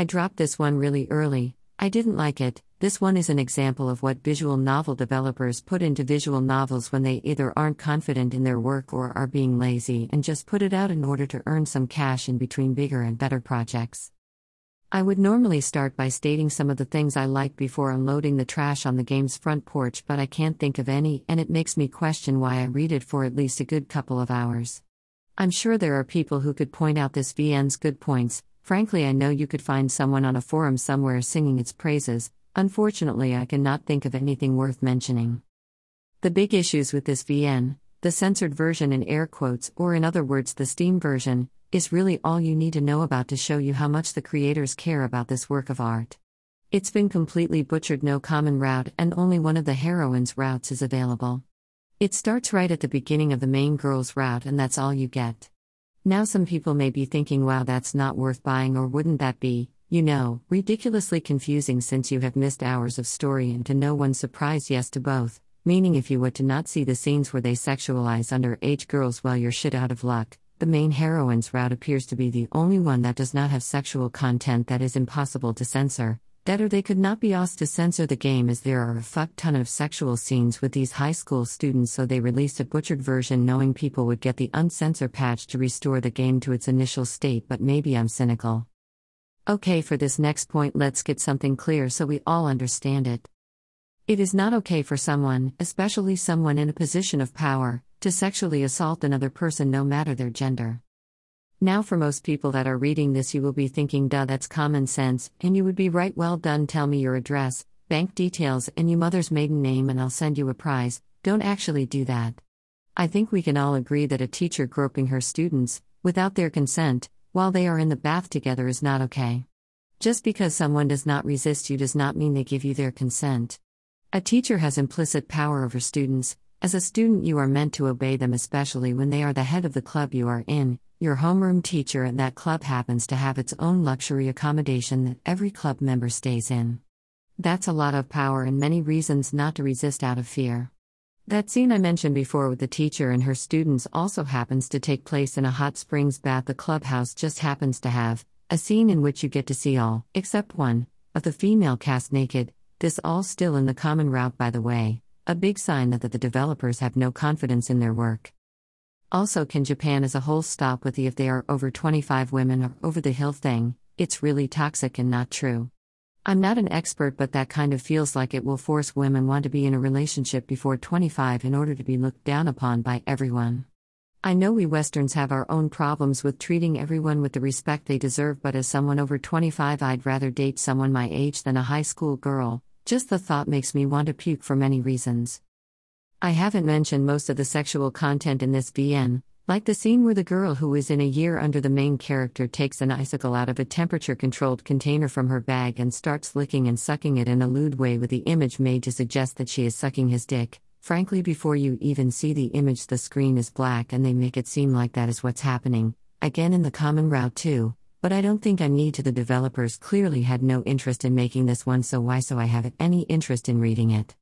I dropped this one really early, I didn't like it. This one is an example of what visual novel developers put into visual novels when they either aren't confident in their work or are being lazy and just put it out in order to earn some cash in between bigger and better projects. I would normally start by stating some of the things I like before unloading the trash on the game's front porch, but I can't think of any, and it makes me question why I read it for at least a good couple of hours. I'm sure there are people who could point out this VN's good points, Frankly, I know you could find someone on a forum somewhere singing its praises. Unfortunately, I cannot think of anything worth mentioning. The big issues with this VN, the censored version in air quotes, or in other words, the Steam version, is really all you need to know about to show you how much the creators care about this work of art. It's been completely butchered, no common route, and only one of the heroine's routes is available. It starts right at the beginning of the main girl's route, and that's all you get. Now, some people may be thinking, wow, that's not worth buying, or wouldn't that be, you know, ridiculously confusing since you have missed hours of story and to no one's surprise, yes to both. Meaning, if you were to not see the scenes where they sexualize underage girls, well, you're shit out of luck. The main heroine's route appears to be the only one that does not have sexual content that is impossible to censor, that or they could not be asked to censor the game as there are a fuck ton of sexual scenes with these high school students, so they released a butchered version knowing people would get the uncensor patch to restore the game to its initial state, but maybe I'm cynical. Okay, for this next point, let's get something clear so we all understand it. It is not okay for someone, especially someone in a position of power, to sexually assault another person no matter their gender. Now, for most people that are reading this, you will be thinking, duh, that's common sense, and you would be right, well done, tell me your address, bank details, and your mother's maiden name, and I'll send you a prize. Don't actually do that. I think we can all agree that a teacher groping her students, without their consent, while they are in the bath together is not okay. Just because someone does not resist you does not mean they give you their consent. A teacher has implicit power over students. As a student, you are meant to obey them, especially when they are the head of the club you are in, your homeroom teacher and that club happens to have its own luxury accommodation that every club member stays in. That's a lot of power and many reasons not to resist out of fear. That scene I mentioned before with the teacher and her students also happens to take place in a hot springs bath the clubhouse just happens to have, a scene in which you get to see all, except one, of the female cast naked, this all still in the common route by the way, a big sign that the developers have no confidence in their work. Also, can Japan as a whole stop with the if they are over 25 women or over the hill thing? It's really toxic and not true. I'm not an expert, but that kind of feels like it will force women want to be in a relationship before 25 in order to be looked down upon by everyone. I know we Westerns have our own problems with treating everyone with the respect they deserve, but as someone over 25, I'd rather date someone my age than a high school girl. Just the thought makes me want to puke for many reasons. I haven't mentioned most of the sexual content in this VN, like the scene where the girl who is in a year under the main character takes an icicle out of a temperature controlled container from her bag and starts licking and sucking it in a lewd way with the image made to suggest that she is sucking his dick. Frankly, before you even see the image, the screen is black and they make it seem like that is what's happening. Again, in the common route, too. But I don't think I need to. The developers clearly had no interest in making this one, so why so I have any interest in reading it?